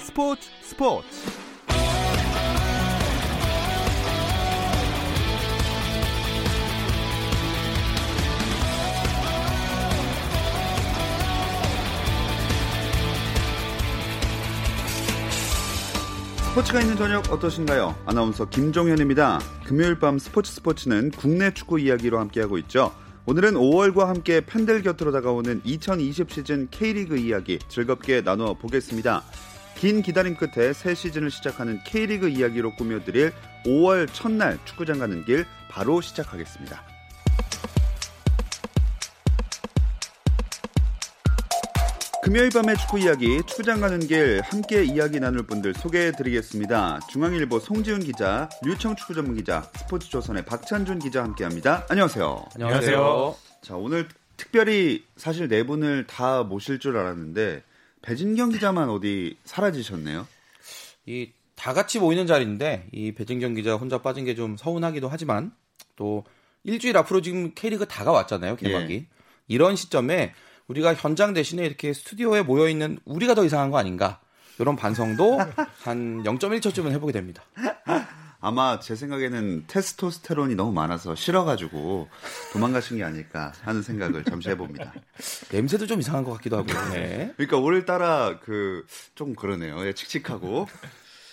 스포츠 스포츠 스포츠가 있는 저녁 어떠신가요? 아나운서 김종현입니다. 금요일 밤 스포츠 스포츠는 국내 축구 이야기로 함께하고 있죠. 오늘은 5월과 함께 팬들 곁으로 다가오는 2020 시즌 K리그 이야기 즐겁게 나누어 보겠습니다. 긴 기다림 끝에 새 시즌을 시작하는 K리그 이야기로 꾸며드릴 5월 첫날 축구장 가는 길 바로 시작하겠습니다. 금요일 밤의 축구 이야기 축구장 가는 길 함께 이야기 나눌 분들 소개해 드리겠습니다. 중앙일보 송지훈 기자, 류청 축구 전문 기자, 스포츠조선의 박찬준 기자 함께 합니다. 안녕하세요. 안녕하세요. 자, 오늘 특별히 사실 네 분을 다 모실 줄 알았는데 배진경 기자만 어디 사라지셨네요. 이 다 같이 모이는 자리인데 이 배진경 기자 혼자 빠진 게 좀 서운하기도 하지만 또 일주일 앞으로 지금 K리그 다가왔잖아요. 개막이. 예. 이런 시점에 우리가 현장 대신에 이렇게 스튜디오에 모여 있는 우리가 더 이상한 거 아닌가? 이런 반성도 한 0.1초쯤은 해보게 됩니다. 아마 제 생각에는 테스토스테론이 너무 많아서 싫어가지고 도망가신 게 아닐까 하는 생각을 잠시 해봅니다. 냄새도 좀 이상한 것 같기도 하고요. 네. 그러니까 오늘따라 그 좀 그러네요. 예, 칙칙하고.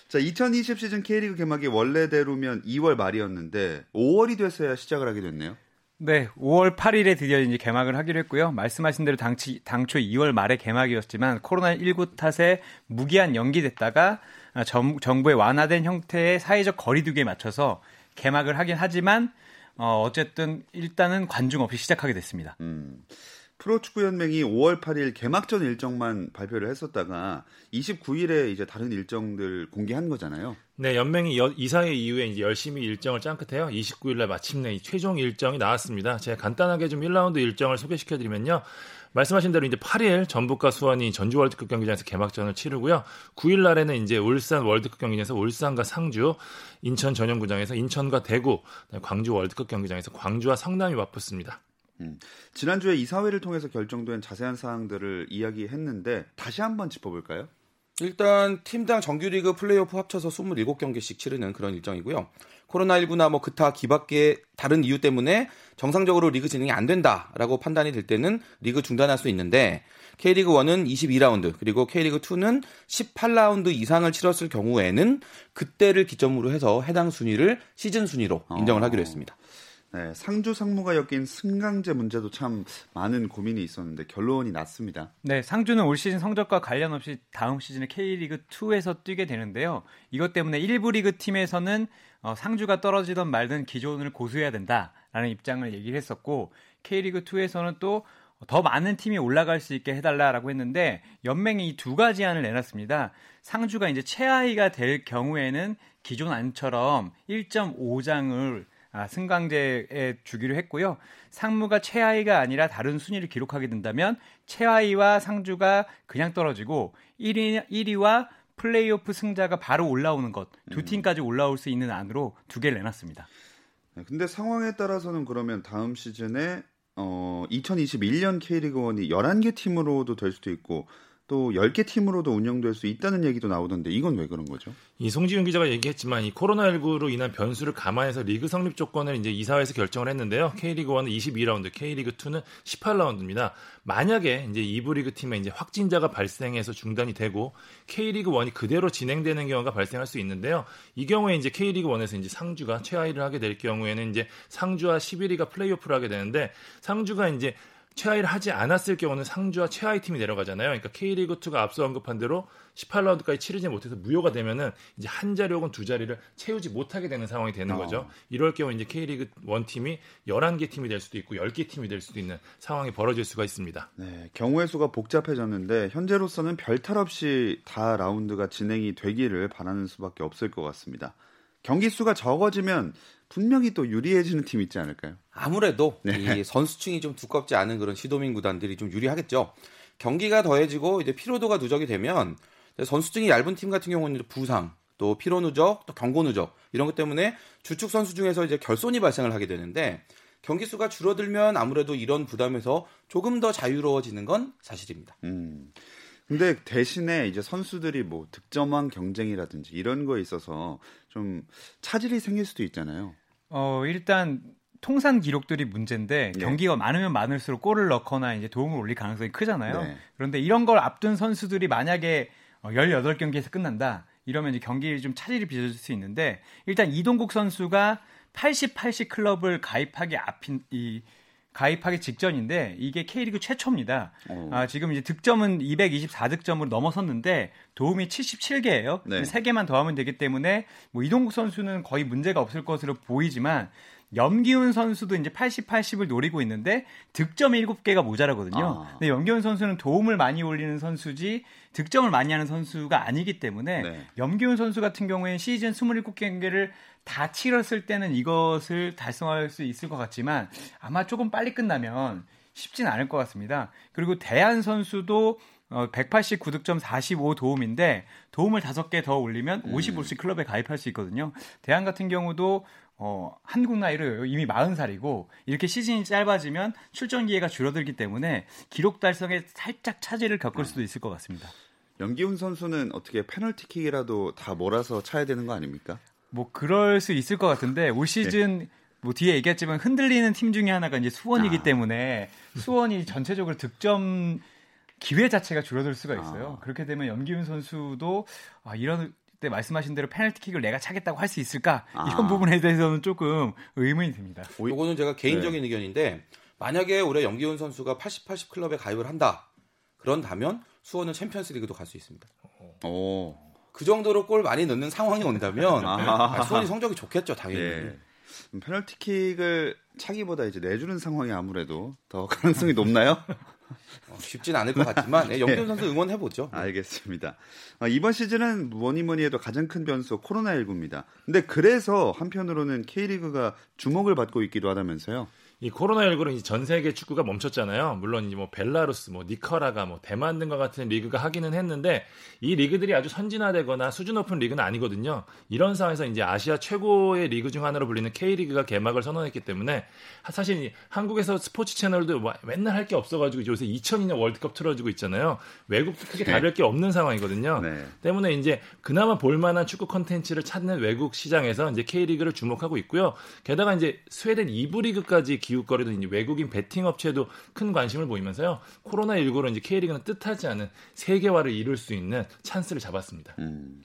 자, 2020 시즌 K리그 개막이 원래대로면 2월 말이었는데 5월이 돼서야 시작을 하게 됐네요. 네, 5월 8일에 드디어 이제 개막을 하기로 했고요. 말씀하신 대로 당치, 당초 2월 말에 개막이었지만 코로나19 탓에 무기한 연기됐다가 아, 정, 정부의 완화된 형태의 사회적 거리두기에 맞춰서 개막을 하긴 하지만 어, 어쨌든 일단은 관중 없이 시작하게 됐습니다. 음. 프로축구연맹이 5월 8일 개막전 일정만 발표를 했었다가 29일에 이제 다른 일정들 공개한 거잖아요. 네, 연맹이 여, 이사회 이후에 이제 열심히 일정을 짠 끝에요. 29일 날 마침내 이 최종 일정이 나왔습니다. 제가 간단하게 좀 1라운드 일정을 소개시켜 드리면요. 말씀하신 대로 이제 8일 전북과 수원이 전주 월드컵 경기장에서 개막전을 치르고요. 9일 날에는 이제 울산 월드컵 경기장에서 울산과 상주, 인천 전용구장에서 인천과 대구, 광주 월드컵 경기장에서 광주와 성남이 맞붙습니다. 음. 지난주에 이사회를 통해서 결정된 자세한 사항들을 이야기했는데 다시 한번 짚어볼까요? 일단 팀당 정규리그 플레이오프 합쳐서 27경기씩 치르는 그런 일정이고요. 코로나19나 뭐 그타 기밖의 다른 이유 때문에 정상적으로 리그 진행이 안 된다라고 판단이 될 때는 리그 중단할 수 있는데 K리그 1은 22라운드 그리고 K리그 2는 18라운드 이상을 치렀을 경우에는 그때를 기점으로 해서 해당 순위를 시즌 순위로 인정을 하기로 했습니다. 네, 상주 상무가 엮인 승강제 문제도 참 많은 고민이 있었는데 결론이 났습니다. 네, 상주는 올 시즌 성적과 관련 없이 다음 시즌에 K리그 2에서 뛰게 되는데요. 이것 때문에 1부 리그 팀에서는 어, 상주가 떨어지던 말든 기존을 고수해야 된다라는 입장을 얘기를 했었고 K리그 2에서는 또 더 많은 팀이 올라갈 수 있게 해달라라고 했는데 연맹이 이 두 가지 안을 내놨습니다. 상주가 이제 최하위가 될 경우에는 기존 안처럼 1.5장을 아, 승강제에 주기로 했고요. 상무가 최하위가 아니라 다른 순위를 기록하게 된다면 최하위와 상주가 그냥 떨어지고 1위, 1위와 플레이오프 승자가 바로 올라오는 것, 두 팀까지 올라올 수 있는 안으로 두 개를 내놨습니다. 네, 근데 상황에 따라서는 그러면 다음 시즌에 어, 2021년 K리그 1이 11개 팀으로도 될 수도 있고 또 10개 팀으로도 운영될 수 있다는 얘기도 나오던데 이건 왜 그런 거죠? 이 송지윤 기자가 얘기했지만 이 코로나19로 인한 변수를 감안해서 리그 성립 조건을 이제 이사회에서 결정을 했는데요. K리그 1은 22라운드, K리그 2는 18라운드입니다. 만약에 이제 2부 리그 팀에 이제 확진자가 발생해서 중단이 되고 K리그 1이 그대로 진행되는 경우가 발생할 수 있는데요. 이 경우에 이제 K리그 1에서 이제 상주가 최하위를 하게 될 경우에는 이제 상주와 11위가 플레이오프를 하게 되는데 상주가 이제 최하위를 하지 않았을 경우는 상주와 최하위 팀이 내려가잖아요. 그러니까 K리그 2가 앞서 언급한 대로 18라운드까지 치르지 못해서 무효가 되면은 이제 한 자리 혹은 두 자리를 채우지 못하게 되는 상황이 되는 어. 거죠. 이럴 경우 이제 K리그 1 팀이 11개 팀이 될 수도 있고 10개 팀이 될 수도 있는 상황이 벌어질 수가 있습니다. 네, 경우의 수가 복잡해졌는데 현재로서는 별탈 없이 다 라운드가 진행이 되기를 바라는 수밖에 없을 것 같습니다. 경기 수가 적어지면 분명히 또 유리해지는 팀 있지 않을까요? 아무래도 네. 이 선수층이 좀 두껍지 않은 그런 시도민 구단들이 좀 유리하겠죠. 경기가 더해지고 이제 피로도가 누적이 되면 선수층이 얇은 팀 같은 경우는 부상, 또 피로 누적, 또 경고 누적 이런 것 때문에 주축 선수 중에서 이제 결손이 발생을 하게 되는데 경기 수가 줄어들면 아무래도 이런 부담에서 조금 더 자유로워지는 건 사실입니다. 음. 근데 대신에 이제 선수들이 뭐 득점왕 경쟁이라든지 이런 거에 있어서 좀 차질이 생길 수도 있잖아요. 어, 일단 통산 기록들이 문제인데 네. 경기가 많으면 많을수록 골을 넣거나 이제 도움을 올릴 가능성이 크잖아요. 네. 그런데 이런 걸 앞둔 선수들이 만약에 어, 18경기에서 끝난다. 이러면 이제 경기를 좀 차질이 빚어질 수 있는데 일단 이동국 선수가 80, 80 클럽을 가입하기 앞인 이 가입하기 직전인데 이게 K리그 최초입니다. 어. 아, 지금 이제 득점은 224득점으로 넘어섰는데 도움이 77개예요. 네. 3개만 더하면 되기 때문에 뭐 이동국 선수는 거의 문제가 없을 것으로 보이지만 염기훈 선수도 이제 80, 80을 노리고 있는데 득점 7개가 모자라거든요. 아. 근데 염기훈 선수는 도움을 많이 올리는 선수지 득점을 많이 하는 선수가 아니기 때문에 네. 염기훈 선수 같은 경우에는 시즌 27경기를 다 치렀을 때는 이것을 달성할 수 있을 것 같지만 아마 조금 빨리 끝나면 쉽진 않을 것 같습니다. 그리고 대한 선수도 어, 189득점 45도움인데 도움을 5개 더 올리면 55씩 클럽에 가입할 수 있거든요. 대한 같은 경우도 어, 한국 나이로 이미 40살이고 이렇게 시즌이 짧아지면 출전 기회가 줄어들기 때문에 기록 달성에 살짝 차질을 겪을 수도 있을 것 같습니다. 연기훈 선수는 어떻게 페널티킥이라도 다 몰아서 차야 되는 거 아닙니까? 뭐 그럴 수 있을 것 같은데 올 시즌 뭐 뒤에 얘기했지만 흔들리는 팀 중에 하나가 이제 수원이기 아. 때문에 수원이 전체적으로 득점 기회 자체가 줄어들 수가 있어요. 아. 그렇게 되면 염기훈 선수도 아, 이런 때 말씀하신 대로 페널티킥을 내가 차겠다고 할 수 있을까 아. 이런 부분에 대해서는 조금 의문이 듭니다. 요거는 제가 개인적인 네. 의견인데 만약에 올해 염기훈 선수가 80, 80 클럽에 가입을 한다. 그런다면 수원은 챔피언스리그도 갈 수 있습니다. 오. 그 정도로 골 많이 넣는 상황이 온다면 아. 아, 수원이 성적이 좋겠죠, 당연히. 예. 페널티킥을 차기보다 이제 내주는 상황이 아무래도 더 가능성이 높나요? 어, 쉽진 않을 것 같지만 예, 염기훈 선수 응원해 보죠. 알겠습니다. 어, 이번 시즌은 뭐니 뭐니 해도 가장 큰 변수 코로나 19입니다. 근데 그래서 한편으로는 K리그가 주목을 받고 있기도 하다면서요. 이 코로나19로 이제 전 세계 축구가 멈췄잖아요. 물론 이제 뭐 벨라루스, 뭐 니카라과, 뭐 대만 등과 같은 리그가 하기는 했는데 이 리그들이 아주 선진화되거나 수준 높은 리그는 아니거든요. 이런 상황에서 이제 아시아 최고의 리그 중 하나로 불리는 K리그가 개막을 선언했기 때문에 사실 이 한국에서 스포츠 채널도 뭐 맨날 할 게 없어가지고 요새 2002년 월드컵 틀어주고 있잖아요. 외국도 크게 다를 게 없는 상황이거든요. 네. 때문에 이제 그나마 볼만한 축구 컨텐츠를 찾는 외국 시장에서 이제 K리그를 주목하고 있고요. 게다가 이제 스웨덴 2부 리그까지 기웃거리던 이제 외국인 베팅 업체도 큰 관심을 보이면서요. 코로나19로 이제 K리그는 뜻하지 않은 세계화를 이룰 수 있는 찬스를 잡았습니다. 음.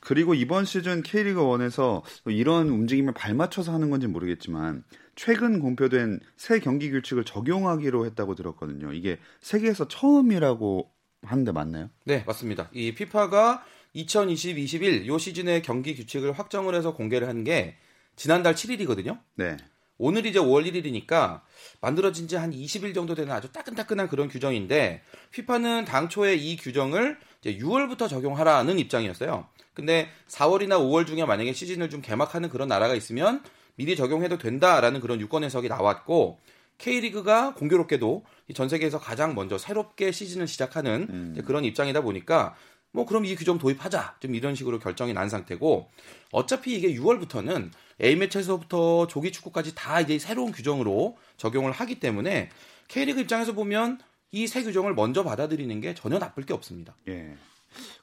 그리고 이번 시즌 K리그 1에서 이런 움직임에 발맞춰서 하는 건지 모르겠지만 최근 공표된 새 경기 규칙을 적용하기로 했다고 들었거든요. 이게 세계에서 처음이라고 하는데 맞나요? 네, 맞습니다. 이 피파가 2020-21 요 시즌의 경기 규칙을 확정을 해서 공개를 한 게 지난달 7일이거든요. 네. 오늘 이제 5월 1일이니까 만들어진 지 한 20일 정도 되는 아주 따끈따끈한 그런 규정인데 피파는 당초에 이 규정을 이제 6월부터 적용하라는 입장이었어요. 근데 4월이나 5월 중에 만약에 시즌을 좀 개막하는 그런 나라가 있으면 미리 적용해도 된다라는 그런 유권 해석이 나왔고 K리그가 공교롭게도 이전 세계에서 가장 먼저 새롭게 시즌을 시작하는 이제 그런 입장이다 보니까 뭐 그럼 이 규정 도입하자 좀 이런 식으로 결정이 난 상태고 어차피 이게 6월부터는 A 매치에서부터 조기 축구까지 다 이제 새로운 규정으로 적용을 하기 때문에 K리그 입장에서 보면 이 새 규정을 먼저 받아들이는 게 전혀 나쁠 게 없습니다. 예.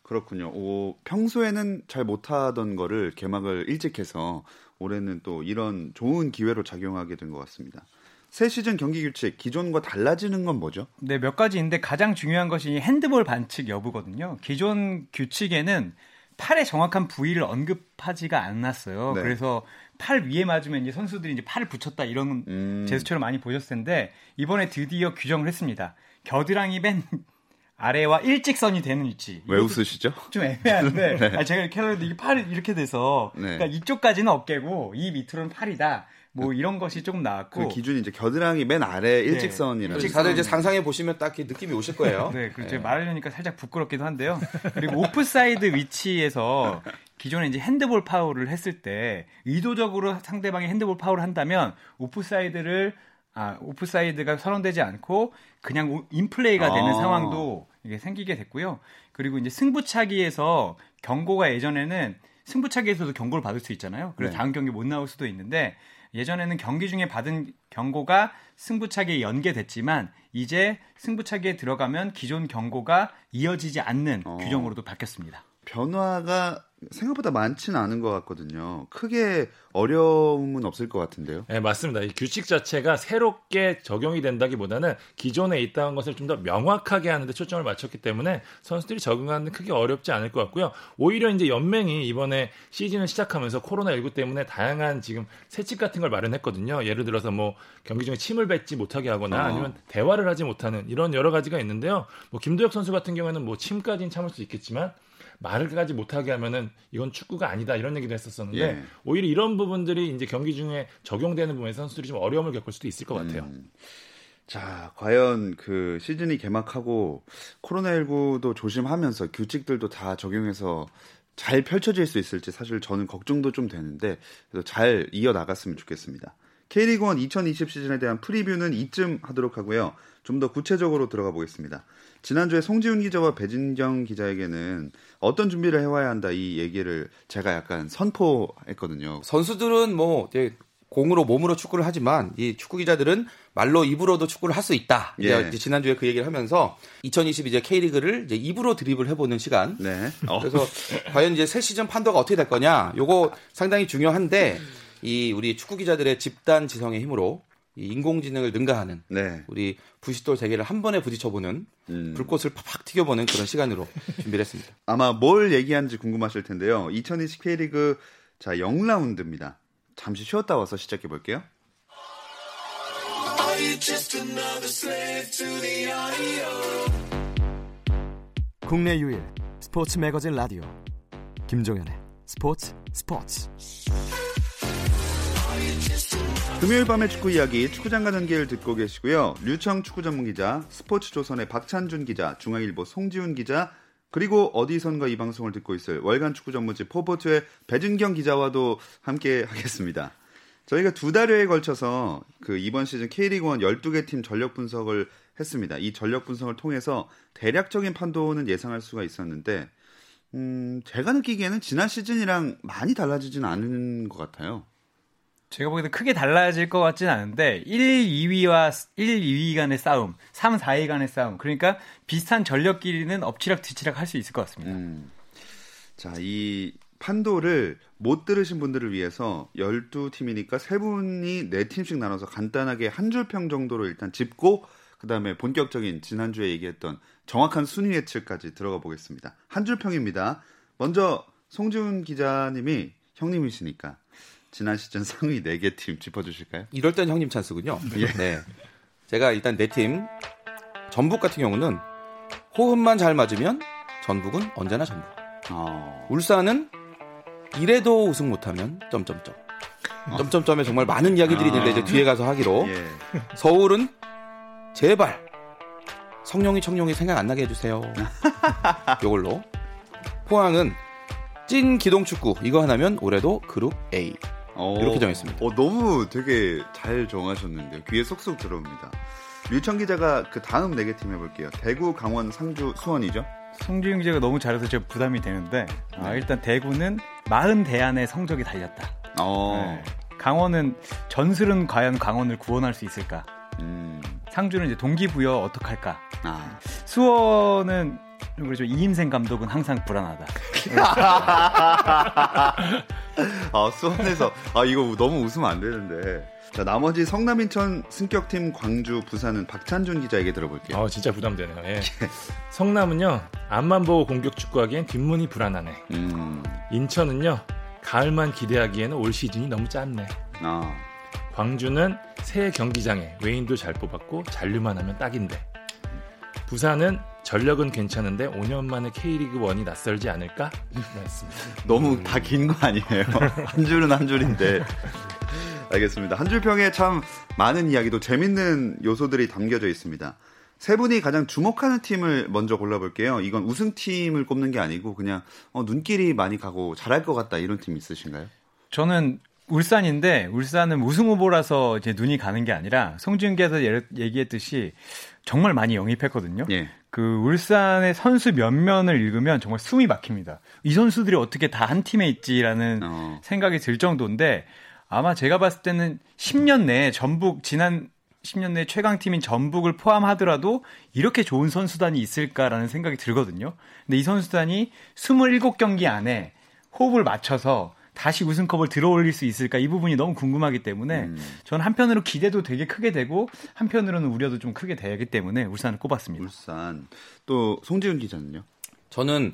그렇군요. 오, 평소에는 잘 못하던 거를 개막을 일찍 해서 올해는 또 이런 좋은 기회로 작용하게 된 것 같습니다. 새 시즌 경기 규칙 기존과 달라지는 건 뭐죠? 네, 몇 가지인데 가장 중요한 것이 이 핸드볼 반칙 여부거든요. 기존 규칙에는 팔의 정확한 부위를 언급하지가 않았어요. 네. 그래서 팔 위에 맞으면 이제 선수들이 이제 팔을 붙였다 이런 음. 제스처를 많이 보셨을 텐데 이번에 드디어 규정을 했습니다. 겨드랑이 맨 아래와 일직선이 되는 위치. 왜 웃으시죠? 좀 애매한데 아, 제가 이렇게 하는데 이게 팔이 이렇게 돼서 네. 그러니까 이쪽까지는 어깨고 이 밑으로는 팔이다. 뭐 이런 것이 조금 나왔고 그 기준이 이제 겨드랑이 맨 아래 일직선이라는. 일직선. 다들 이제 상상해 보시면 딱히 느낌이 오실 거예요. 네, 그렇죠. 말하려니까 살짝 부끄럽기도 한데요. 그리고 오프사이드 위치에서 기존에 이제 핸드볼 파울을 했을 때 의도적으로 상대방이 핸드볼 파울을 한다면 오프사이드를 아, 오프사이드가 선언되지 않고 그냥 오- 인플레이가 되는 아. 상황도 이게 생기게 됐고요. 그리고 이제 승부차기에서 경고가 예전에는 승부차기에서도 경고를 받을 수 있잖아요. 그래서 네. 다음 경기 못 나올 수도 있는데 예전에는 경기 중에 받은 경고가 승부차기에 연계됐지만 이제 승부차기에 들어가면 기존 경고가 이어지지 않는 어. 규정으로도 바뀌었습니다. 변화가 생각보다 많지는 않은 것 같거든요. 크게 어려움은 없을 것 같은데요. 네, 맞습니다. 이 규칙 자체가 새롭게 적용이 된다기보다는 기존에 있다는 것을 좀 더 명확하게 하는데 초점을 맞췄기 때문에 선수들이 적응하는 데 크게 어렵지 않을 것 같고요. 오히려 이제 연맹이 이번에 시즌을 시작하면서 코로나19 때문에 다양한 지금 세칙 같은 걸 마련했거든요. 예를 들어서 뭐 경기 중에 침을 뱉지 못하게 하거나 어. 아니면 대화를 하지 못하는 이런 여러 가지가 있는데요. 뭐 김도혁 선수 같은 경우에는 뭐 침까지는 참을 수 있겠지만 말을 까지 못하게 하면은 이건 축구가 아니다 이런 얘기도 했었었는데 예. 오히려 이런 부분들이 이제 경기 중에 적용되는 부분에 선수들이 좀 어려움을 겪을 수도 있을 것 같아요. 음. 자, 과연 그 시즌이 개막하고 코로나19도 조심하면서 규칙들도 다 적용해서 잘 펼쳐질 수 있을지 사실 저는 걱정도 좀 되는데 그래서 잘 이어 나갔으면 좋겠습니다. K리그1 2020 시즌에 대한 프리뷰는 이쯤 하도록 하고요. 좀 더 구체적으로 들어가 보겠습니다. 지난주에 송지훈 기자와 배진경 기자에게는 어떤 준비를 해와야 한다 이 얘기를 제가 약간 선포했거든요. 선수들은 뭐 공으로 몸으로 축구를 하지만 이 축구 기자들은 말로 입으로도 축구를 할 수 있다. 이제 예. 지난주에 그 얘기를 하면서 2020 이제 K리그를 이제 입으로 드립을 해보는 시간. 네. 어. 그래서 과연 이제 새 시즌 판도가 어떻게 될 거냐? 요거 상당히 중요한데 이 우리 축구 기자들의 집단 지성의 힘으로 이 인공지능을 능가하는 네. 우리 부싯돌 세계를 한 번에 부딪혀보는 음. 불꽃을 팍팍 튀겨보는 그런 시간으로 준비를 했습니다. 아마 뭘 얘기하는지 궁금하실 텐데요. 2020 K리그 자 0라운드입니다. 잠시 쉬었다 와서 시작해 볼게요. 국내 유일 스포츠 매거진 라디오 김종현의 스포츠 스포츠 금요일 밤의 축구 이야기 축구장과 전기를 듣고 계시고요. 류청 축구 전문 기자, 스포츠 조선의 박찬준 기자, 중앙일보 송지훈 기자, 그리고 어디선가 이 방송을 듣고 있을 월간 축구 전문지 포포트의 배준경 기자와도 함께 하겠습니다. 저희가 두 달여에 걸쳐서 그 이번 시즌 K리그1 12개 팀 전력 분석을 했습니다. 이 전력 분석을 통해서 대략적인 판도는 예상할 수가 있었는데 음, 제가 느끼기에는 지난 시즌이랑 많이 달라지진 않은 것 같아요. 제가 보기에도 크게 달라질 것 같진 않은데 1, 2위와 1, 2위 간의 싸움, 3, 4위 간의 싸움. 그러니까 비슷한 전력끼리는 엎치락 뒤치락 할 수 있을 것 같습니다. 음. 자, 이 판도를 못 들으신 분들을 위해서 12팀이니까 세 분이 네 팀씩 나눠서 간단하게 한 줄 평 정도로 일단 짚고 그다음에 본격적인 지난주에 얘기했던 정확한 순위 예측까지 들어가 보겠습니다. 한 줄 평입니다. 먼저 송지훈 기자님이 형님이시니까 지난 시즌 상위 4개 팀 짚어 주실까요? 이럴 땐 형님 찬스군요. 예. 네. 제가 일단 내팀 전북 같은 경우는 호흡만 잘 맞으면 전북은 언제나 전북. 어. 울산은 이래도 우승 못하면 점점점. 점점점에 정말 많은 이야기들이 있는데 이제 뒤에 가서 하기로. 예. 서울은 제발 성룡이 청룡이 생각 안 나게 해주세요. 요걸로. 포항은 찐 기동축구 이거 하나면 올해도 그룹 A. 어, 이렇게 정했습니다. 어, 너무 되게 잘 정하셨는데요. 귀에 쏙쏙 들어옵니다. 류청 기자가 그 다음 4개 팀 해볼게요. 대구, 강원, 상주, 수원이죠? 송주영 기자가 너무 잘해서 제가 부담이 되는데 아, 일단 대구는 40대 안에 성적이 달렸다. 어. 네. 강원은 전술은 과연 강원을 구원할 수 있을까? 음. 상주는 이제 동기부여 어떡할까? 아. 수원은 좀 그렇죠. 이인생 감독은 항상 불안하다. 아, 수원에서. 아, 이거 너무 웃으면 안 되는데. 자, 나머지 성남, 인천, 승격팀, 광주, 부산은 박찬준 기자에게 들어볼게요. 아 진짜 부담되네요. 예. 성남은요 앞만 보고 공격 축구하기엔 뒷문이 불안하네. 음. 인천은요 가을만 기대하기에는 올 시즌이 너무 짧네. 아. 광주는 새 경기장에 외인도 잘 뽑았고 잔류만 하면 딱인데. 부산은 전력은 괜찮은데 5년 만에 K리그 1이 낯설지 않을까? 했습니다. 너무 다 긴 거 아니에요? 한 줄은 한 줄인데. 알겠습니다. 한 줄 평에 참 많은 이야기도 재밌는 요소들이 담겨져 있습니다. 세 분이 가장 주목하는 팀을 먼저 골라볼게요. 이건 우승팀을 꼽는 게 아니고 그냥 어, 눈길이 많이 가고 잘할 것 같다 이런 팀 있으신가요? 저는 울산인데 울산은 우승 후보라서 이제 눈이 가는 게 아니라 송지훈께서 얘기했듯이 정말 많이 영입했거든요. 예. 그 울산의 선수 면면을 읽으면 정말 숨이 막힙니다. 이 선수들이 어떻게 다 한 팀에 있지라는 어. 생각이 들 정도인데 아마 제가 봤을 때는 10년 내에 전북 지난 10년 내 최강팀인 전북을 포함하더라도 이렇게 좋은 선수단이 있을까라는 생각이 들거든요. 근데 이 선수단이 27경기 안에 호흡을 맞춰서 다시 우승컵을 들어올릴 수 있을까 이 부분이 너무 궁금하기 때문에 음. 저는 한편으로 기대도 되게 크게 되고 한편으로는 우려도 좀 크게 되기 때문에 울산을 꼽았습니다. 울산. 또 송지훈 기자는요? 저는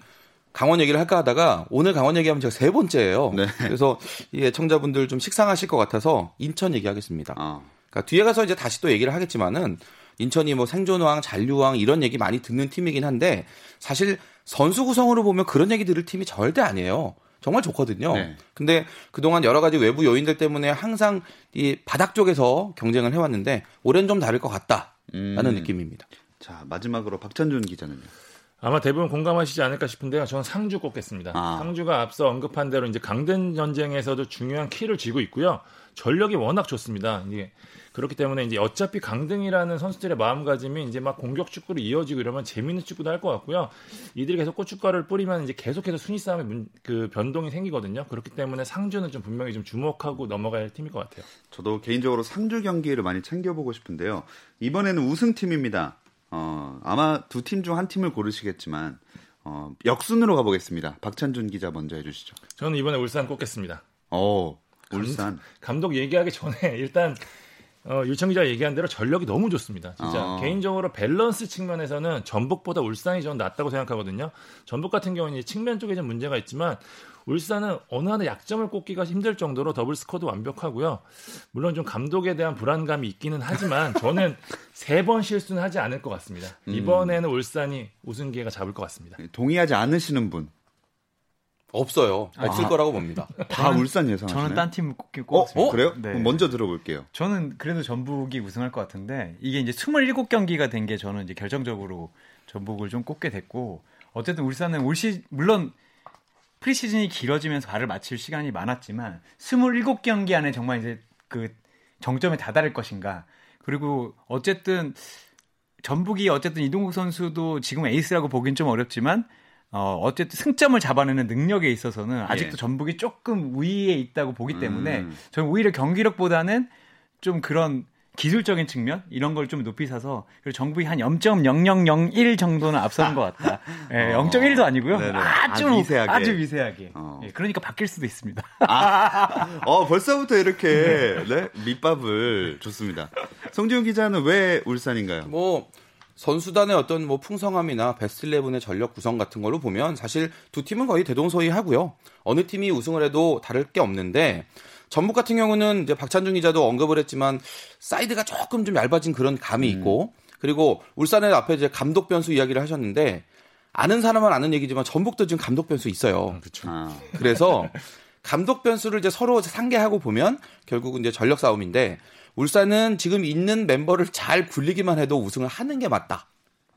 강원 얘기를 할까 하다가 오늘 강원 얘기하면 제가 세 번째예요. 네. 그래서 이 애청자분들 좀 식상하실 것 같아서 인천 얘기하겠습니다. 아, 그러니까 뒤에 가서 이제 다시 또 얘기를 하겠지만은 인천이 뭐 생존왕, 잔류왕 이런 얘기 많이 듣는 팀이긴 한데 사실 선수 구성으로 보면 그런 얘기 들을 팀이 절대 아니에요. 정말 좋거든요. 네. 근데 그동안 여러 가지 외부 요인들 때문에 항상 이 바닥 쪽에서 경쟁을 해왔는데 올해는 좀 다를 것 같다라는 음. 느낌입니다. 자 마지막으로 박찬준 기자는요? 아마 대부분 공감하시지 않을까 싶은데요. 저는 상주 꼽겠습니다. 아. 상주가 앞서 언급한 대로 이제 강된 전쟁에서도 중요한 키를 쥐고 있고요. 전력이 워낙 좋습니다. 이게 그렇기 때문에 이제 어차피 강등이라는 선수들의 마음가짐이 이제 막 공격 축구로 이어지고 이러면 재밌는 축구도 할 것 같고요. 이들이 계속 고춧가루를 뿌리면 이제 계속해서 순위 싸움에 문- 그 변동이 생기거든요. 그렇기 때문에 상주는 좀 분명히 좀 주목하고 넘어갈 팀일 것 같아요. 저도 개인적으로 상주 경기를 많이 챙겨보고 싶은데요. 이번에는 우승팀입니다. 어, 아마 두 팀 중 한 팀을 고르시겠지만 어, 역순으로 가보겠습니다. 박찬준 기자 먼저 해주시죠. 저는 이번에 울산 꼽겠습니다. 어, 울산. 감독 얘기하기 전에 일단 어, 유청 기자 얘기한 대로 전력이 너무 좋습니다. 진짜 어. 개인적으로 밸런스 측면에서는 전북보다 울산이 저는 낫다고 생각하거든요. 전북 같은 경우는 측면 쪽에 좀 문제가 있지만 울산은 어느 하나 약점을 꼽기가 힘들 정도로 double squad도 완벽하고요. 물론 좀 감독에 대한 불안감이 있기는 하지만 저는 세 번 실수는 하지 않을 것 같습니다. 음. 이번에는 울산이 우승 기회가 잡을 것 같습니다. 동의하지 않으시는 분. 없어요. 없을 아. 거라고 봅니다. 다 저는- 울산 예상하시나요? 저는 딴 팀을 꼽기 어, 꼽았습니다. 어? 그래요? 네. 먼저 들어볼게요. 저는 그래도 전북이 우승할 것 같은데 이게 이제 27경기가 된 게 저는 이제 결정적으로 전북을 좀 꼽게 됐고 어쨌든 울산은 올 시 물론 프리시즌이 길어지면서 발을 맞출 시간이 많았지만 27경기 안에 정말 이제 그 정점에 다다를 것인가 그리고 어쨌든 전북이 어쨌든 이동국 선수도 지금 에이스라고 보긴 좀 어렵지만 어, 어쨌든 승점을 잡아내는 능력에 있어서는 아직도 예. 전북이 조금 우위에 있다고 보기 때문에 음. 저는 오히려 경기력보다는 좀 그런 기술적인 측면 이런 걸 좀 높이 사서 그리고 전북이 한 0.0001 정도는 앞서는 것 같다. 예, 어. 0.1도 아니고요. 네네. 아주 아, 미세하게. 아주 미세하게. 어. 예, 그러니까 바뀔 수도 있습니다. 어, 벌써부터 이렇게 네? 밑밥을 줬습니다. 송지훈 기자는 왜 울산인가요? 뭐 선수단의 어떤 뭐 풍성함이나 베스트 11의 전력 구성 같은 걸로 보면 사실 두 팀은 거의 대동소이하고요. 어느 팀이 우승을 해도 다를 게 없는데 전북 같은 경우는 이제 박찬준 기자도 언급을 했지만 사이드가 조금 좀 얇아진 그런 감이 있고 그리고 울산의 앞에 이제 감독 변수 이야기를 하셨는데 아는 사람은 아는 얘기지만 전북도 지금 감독 변수 있어요. 그렇죠. 아, 그래서 감독 변수를 이제 서로 상계하고 보면 결국은 이제 전력 싸움인데 울산은 지금 있는 멤버를 잘 굴리기만 해도 우승을 하는 게 맞다.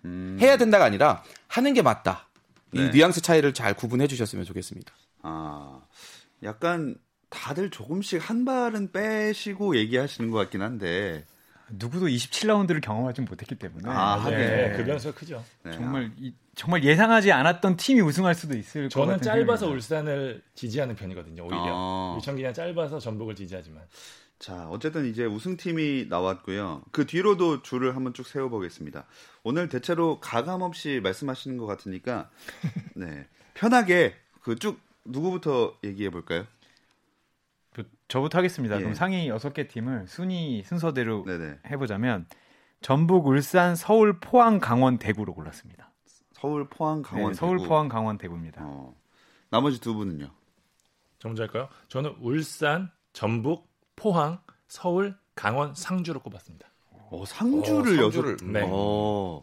음, 해야 된다가 아니라 하는 게 맞다. 이 네. 뉘앙스 차이를 잘 구분해 주셨으면 좋겠습니다. 아, 약간 다들 조금씩 한 발은 빼시고 얘기하시는 것 같긴 한데. 누구도 27라운드를 경험하지 못했기 때문에 아, 네. 네, 그 변수가 크죠. 네. 정말 이- 정말 예상하지 않았던 팀이 우승할 수도 있을 것 저는 같은 짧아서 생각이 울산을 지지하는 편이거든요. 오히려 아. 유청 기자 짧아서 전북을 지지하지만 자, 어쨌든 이제 우승팀이 나왔고요. 그 뒤로도 줄을 한번 쭉 세워보겠습니다. 오늘 대체로 가감 없이 말씀하시는 것 같으니까, 네. 편하게 그 쭉 누구부터 얘기해 볼까요? 그, 저부터 하겠습니다. 예. 그럼 상위 6개 팀을 순위 순서대로 네네. 해보자면 전북, 울산, 서울, 포항, 강원, 대구로 골랐습니다. 서울, 포항, 강원, 네, 서울, 대구. 포항, 강원, 대구입니다. 어. 나머지 두 분은요? 저 먼저 할까요? 저는 울산, 전북, 포항, 서울, 강원, 상주로 꼽았습니다. 어, 상주를 어. 상주를. 네. 어.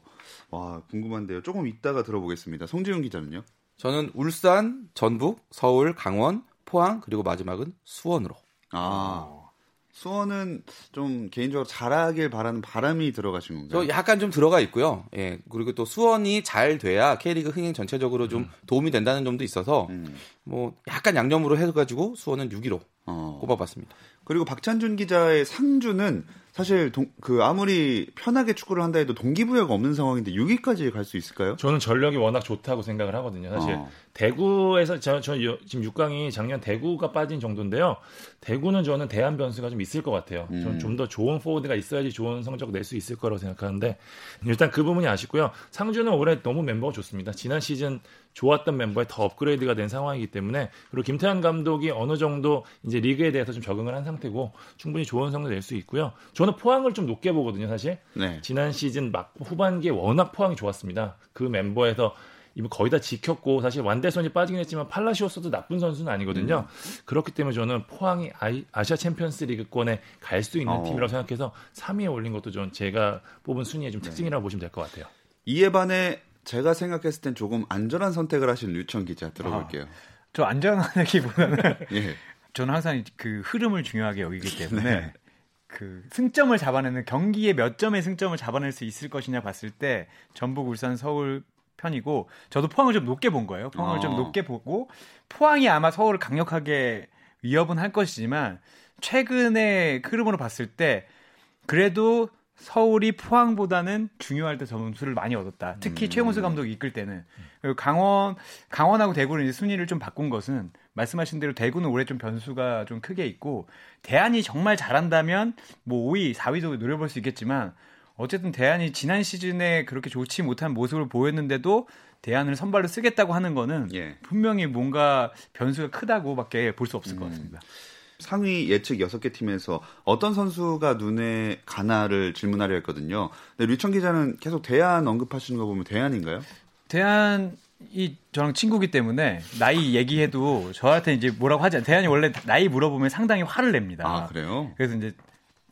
와, 궁금한데요. 조금 이따가 들어보겠습니다. 송지훈 기자는요? 저는 울산, 전북, 서울, 강원, 포항 그리고 마지막은 수원으로. 아. 수원은 좀 개인적으로 잘하길 바라는 바람이 들어가신 건가요? 저 약간 좀 들어가 있고요. 예. 그리고 또 수원이 잘 돼야 K리그 흥행 전체적으로 좀 도움이 된다는 점도 있어서 음. 뭐 약간 양념으로 해가지고 수원은 6위로 어. 꼽아봤습니다. 그리고 박찬준 기자의 상주는 사실 동, 그 아무리 편하게 축구를 한다 해도 동기부여가 없는 상황인데 6위까지 갈 수 있을까요? 저는 전력이 워낙 좋다고 생각을 하거든요. 사실 어. 대구에서 저, 저 여- 지금 6강이 작년 대구가 빠진 정도인데요. 대구는 저는 대안 변수가 좀 있을 것 같아요. 음. 저는 좀더 좋은 포워드가 있어야지 좋은 성적 낼 수 있을 거라고 생각하는데 일단 그 부분이 아쉽고요. 상주는 올해 너무 멤버가 좋습니다. 지난 시즌 좋았던 멤버에 더 업그레이드가 된 상황이기 때문에 그리고 김태환 감독이 어느 정도 이제 리그에 대해서 좀 적응을 한 상태고 충분히 좋은 성적 낼수 있고요. 저는 포항을 좀 높게 보거든요, 사실. 네. 지난 시즌 막 후반기에 워낙 포항이 좋았습니다. 그 멤버에서 이거 거의 다 지켰고 사실 완대선이 빠지긴 했지만 팔라시오스도 나쁜 선수는 아니거든요. 그렇기 때문에 저는 포항이 아이- 아시아 챔피언스 리그권에 갈 수 있는 어. 팀이라고 생각해서 3위에 올린 것도 좀 제가 뽑은 순위의 좀 특징이라고 보시면 될 것 같아요. 이에 반해 제가 생각했을 땐 조금 안전한 선택을 하신 류청 기자 들어볼게요. 저 안전하기보다는 예. 저는 항상 그 흐름을 중요하게 여기기 때문에 네. 그 승점을 잡아내는 경기에 몇 점의 승점을 잡아낼 수 있을 것이냐 봤을 때 전북, 울산, 서울 편이고 저도 포항을 좀 높게 본 거예요. 포항을 어. 좀 높게 보고 포항이 아마 서울을 강력하게 위협은 할 것이지만 최근의 흐름으로 봤을 때 그래도 서울이 포항보다는 중요할 때 점수를 많이 얻었다. 특히 음. 최용수 감독이 이끌 때는 강원 강원하고 대구는 이제 순위를 좀 바꾼 것은 말씀하신 대로 대구는 올해 좀 변수가 좀 크게 있고 대안이 정말 잘한다면 뭐 5위, 4위도 노려볼 수 있겠지만 어쨌든 대안이 지난 시즌에 그렇게 좋지 못한 모습을 보였는데도 대안을 선발로 쓰겠다고 하는 거는 예. 분명히 뭔가 변수가 크다고밖에 볼 수 없을 것 같습니다. 상위 예측 6개 팀에서 어떤 선수가 눈에 가나를 질문하려 했거든요. 근데 류청 기자는 계속 대안 언급하시는 거 보면 대안인가요? 대안 이 저랑 친구기 때문에 나이 얘기해도 저한테 이제 뭐라고 하지 않. 대안이 원래 나이 물어보면 상당히 화를 냅니다. 아, 그래요? 그래서 이제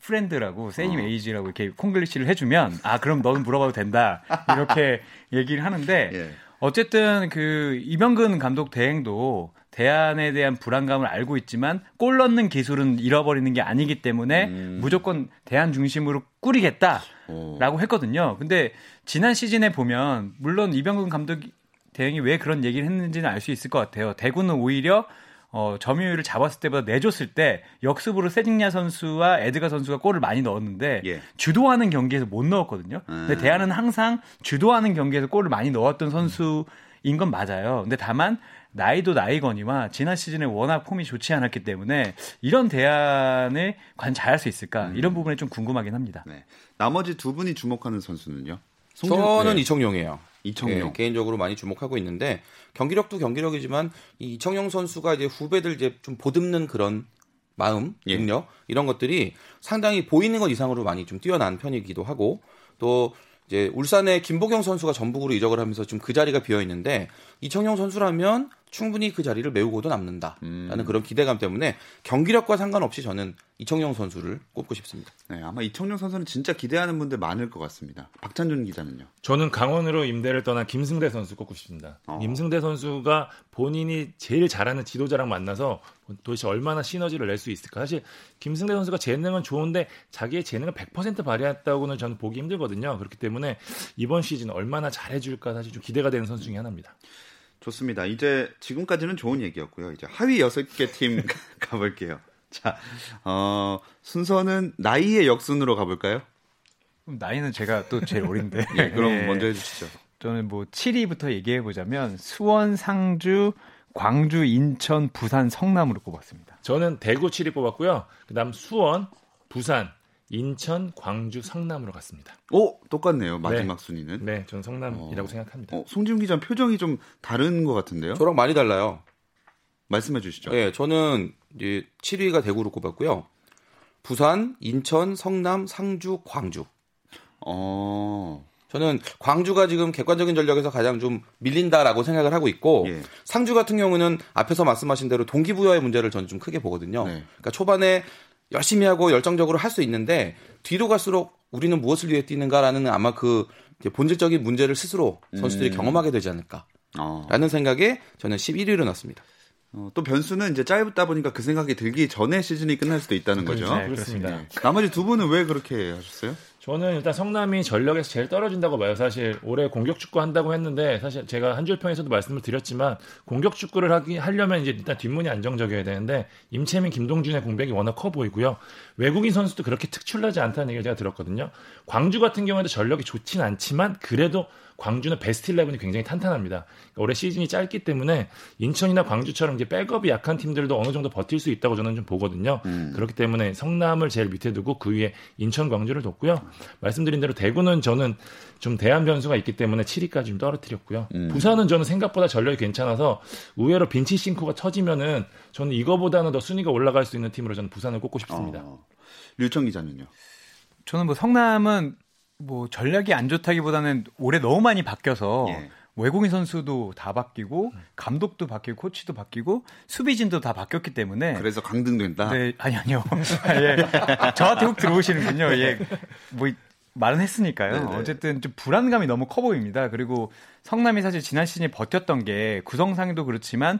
friend라고 same 어. age라고 이렇게 콩글리시를 해주면 아 그럼 너는 물어봐도 된다 이렇게 얘기를 하는데 예. 어쨌든 그 이병근 감독 대행도 데얀에 대한 불안감을 알고 있지만 골 넣는 기술은 잃어버리는 게 아니기 때문에 음. 무조건 데얀 중심으로 꾸리겠다라고 어. 했거든요. 근데 지난 시즌에 보면 물론 이병근 감독 대행이 왜 그런 얘기를 했는지는 알 수 있을 것 같아요. 대구는 오히려 어, 점유율을 잡았을 때보다 내줬을 때 역습으로 세징야 선수와 에드가 선수가 골을 많이 넣었는데 예. 주도하는 경기에서 못 넣었거든요. 근데 음. 대안은 항상 주도하는 경기에서 골을 많이 넣었던 선수인 건 맞아요. 근데 다만 나이도 나이거니와 지난 시즌에 워낙 폼이 좋지 않았기 때문에 이런 대안을 과연 잘할 수 있을까 이런 부분에 좀 궁금하긴 합니다. 네. 나머지 두 분이 주목하는 선수는요? 송준- 저는 네. 이청용이에요. 이청용. 예, 개인적으로 많이 주목하고 있는데 경기력도 경기력이지만 이 이청용 선수가 이제 후배들 이제 좀 보듬는 그런 마음, 예. 능력 이런 것들이 상당히 보이는 것 이상으로 많이 좀 뛰어난 편이기도 하고 또 이제 울산의 김보경 선수가 전북으로 이적을 하면서 좀 그 자리가 비어 있는데 이청용 선수라면 충분히 그 자리를 메우고도 남는다라는 음. 그런 기대감 때문에 경기력과 상관없이 저는 이청용 선수를 꼽고 싶습니다. 네, 아마 이청용 선수는 진짜 기대하는 분들 많을 것 같습니다. 박찬준 기자는요? 저는 강원으로 임대를 떠난 김승대 선수 꼽고 싶습니다. 어. 김승대 선수가 본인이 제일 잘하는 지도자랑 만나서 도대체 얼마나 시너지를 낼 수 있을까. 사실 김승대 선수가 재능은 좋은데 자기의 재능을 100% 발휘했다고는 저는 보기 힘들거든요. 그렇기 때문에 이번 시즌 얼마나 잘해줄까 사실 좀 기대가 되는 선수 중에 하나입니다. 좋습니다. 이제 지금까지는 좋은 얘기였고요. 이제 하위 6개 팀 가볼게요. 자, 어, 순서는 나이의 역순으로 가볼까요? 그럼 나이는 제가 또 제일 어린데. 예, 그럼 예. 먼저 해주시죠. 저는 뭐 7위부터 얘기해 보자면 수원, 상주, 광주, 인천, 부산, 성남으로 꼽았습니다. 저는 대구 7위 뽑았고요. 그다음 수원, 부산, 인천, 광주, 성남으로 갔습니다. 오, 똑같네요. 마지막 순위는. 네, 저는 성남이라고 어. 생각합니다. 어, 송지훈 기자 표정이 좀 다른 것 같은데요? 저랑 많이 달라요. 말씀해 주시죠. 예, 저는 이제 7위가 대구로 꼽았고요. 부산, 인천, 성남, 상주, 광주. 어, 저는 광주가 지금 객관적인 전력에서 가장 좀 밀린다라고 생각을 하고 있고 예. 상주 같은 경우는 앞에서 말씀하신 대로 동기부여의 문제를 저는 좀 크게 보거든요. 네. 그러니까 초반에 열심히 하고 열정적으로 할 수 있는데 뒤로 갈수록 우리는 무엇을 위해 뛰는가라는 아마 그 이제 본질적인 문제를 스스로 선수들이 음. 경험하게 되지 않을까라는 어. 생각에 저는 11위로 넣습니다. 어, 또 변수는 이제 짧다 보니까 그 생각이 들기 전에 시즌이 끝날 수도 있다는 거죠. 네, 그렇습니다. 네. 나머지 두 분은 왜 그렇게 하셨어요? 저는 일단 성남이 전력에서 제일 떨어진다고 봐요. 사실 올해 공격 축구 한다고 했는데 사실 제가 한 줄 평에서도 말씀을 드렸지만 공격 축구를 하기 하려면 이제 일단 뒷문이 안정적이어야 되는데 임채민, 김동준의 공백이 워낙 커 보이고요. 외국인 선수도 그렇게 특출나지 않다는 얘기를 제가 들었거든요. 광주 같은 경우에도 전력이 좋진 않지만 그래도 광주는 베스트 11이 굉장히 탄탄합니다. 그러니까 올해 시즌이 짧기 때문에 인천이나 광주처럼 이제 백업이 약한 팀들도 어느 정도 버틸 수 있다고 저는 좀 보거든요. 음. 그렇기 때문에 성남을 제일 밑에 두고 그 위에 인천, 광주를 뒀고요. 말씀드린 대로 대구는 저는 좀 대한 변수가 있기 때문에 7위까지 좀 떨어뜨렸고요. 음. 부산은 저는 생각보다 전력이 괜찮아서 의외로 빈치 싱크가 터지면은 저는 이거보다는 더 순위가 올라갈 수 있는 팀으로 저는 부산을 꼽고 싶습니다. 어. 류청 기자는요? 저는 뭐 성남은 뭐 전략이 안 좋다기보다는 올해 너무 많이 바뀌어서 예. 외국인 선수도 다 바뀌고 감독도 바뀌고 코치도 바뀌고 수비진도 다 바뀌었기 때문에 그래서 강등된다. 네, 아니 아니요. 예. 저한테 훅 들어오시는군요. 예. 뭐 말은 했으니까요. 네네. 어쨌든 좀 불안감이 너무 커 보입니다. 그리고 성남이 사실 지난 시즌에 버텼던 게 구성상도 그렇지만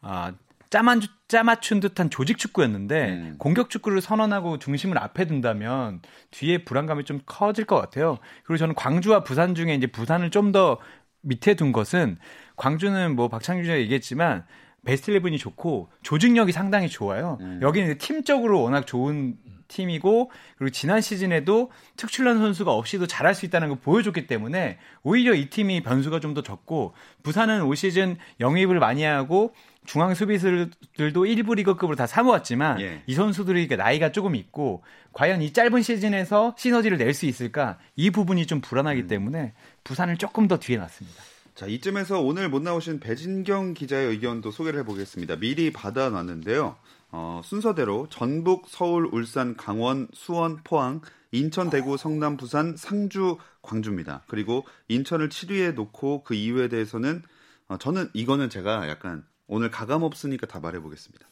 아 짜만, 짜맞춘 듯한 조직 축구였는데 음. 공격 축구를 선언하고 중심을 앞에 둔다면 뒤에 불안감이 좀 커질 것 같아요. 그리고 저는 광주와 부산 중에 이제 부산을 좀 더 밑에 둔 것은 광주는 뭐 박창규 씨가 얘기했지만 베스트 11이 좋고 조직력이 상당히 좋아요. 음. 여기는 팀적으로 워낙 좋은 팀이고 그리고 지난 시즌에도 특출난 선수가 없이도 잘할 수 있다는 걸 보여줬기 때문에 오히려 이 팀이 변수가 좀 더 적고 부산은 올 시즌 영입을 많이 하고 중앙 수비수들도 1부 리그급으로 다 사모았지만 예. 이 선수들이 나이가 조금 있고 과연 이 짧은 시즌에서 시너지를 낼 수 있을까 이 부분이 좀 불안하기 음. 때문에 부산을 조금 더 뒤에 놨습니다. 자 이쯤에서 오늘 못 나오신 배진경 기자의 의견도 소개를 해보겠습니다. 미리 받아놨는데요. 어, 순서대로 전북, 서울, 울산, 강원, 수원, 포항, 인천, 대구, 성남, 부산, 상주, 광주입니다. 그리고 인천을 7위에 놓고 그 이유에 대해서는 어, 저는 이거는 제가 약간 오늘 가감 없으니까 다 말해보겠습니다.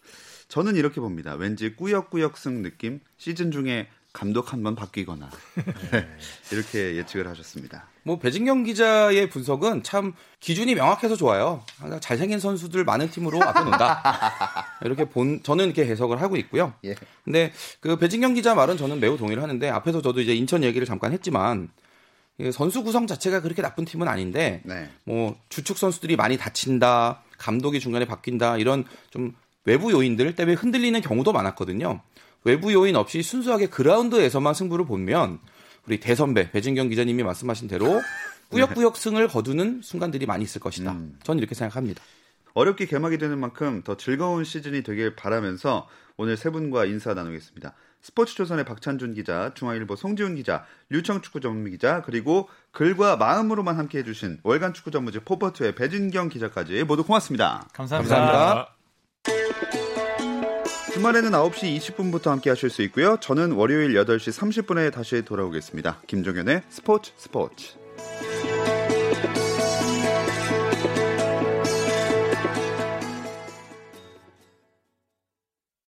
저는 이렇게 봅니다. 왠지 꾸역꾸역 승 느낌 시즌 중에 감독 한 번 바뀌거나 네, 이렇게 예측을 하셨습니다. 뭐 배진경 기자의 분석은 참 기준이 명확해서 좋아요. 잘생긴 선수들 많은 팀으로 앞에 놓는다. 이렇게 본 저는 이렇게 해석을 하고 있고요. 예. 근데 그 배진경 기자 말은 저는 매우 동의를 하는데 앞에서 저도 이제 인천 얘기를 잠깐 했지만 선수 구성 자체가 그렇게 나쁜 팀은 아닌데 네. 뭐 주축 선수들이 많이 다친다. 감독이 중간에 바뀐다 이런 좀 외부 요인들 때문에 흔들리는 경우도 많았거든요. 외부 요인 없이 순수하게 그라운드에서만 승부를 보면 우리 대선배 배진경 기자님이 말씀하신 대로 꾸역꾸역 승을 거두는 순간들이 많이 있을 것이다. 음. 저는 이렇게 생각합니다. 어렵게 개막이 되는 만큼 더 즐거운 시즌이 되길 바라면서 오늘 세 분과 인사 나누겠습니다. 스포츠조선의 박찬준 기자, 중앙일보 송지훈 기자, 류청 축구 전문 기자, 그리고 글과 마음으로만 함께 해 주신 월간 축구 전문지 포퍼트의 배진경 기자까지 모두 고맙습니다. 감사합니다. 감사합니다. 주말에는 9시 20분부터 함께 하실 수 있고요. 저는 월요일 8시 30분에 다시 돌아오겠습니다. 김종현의 스포츠 스포츠.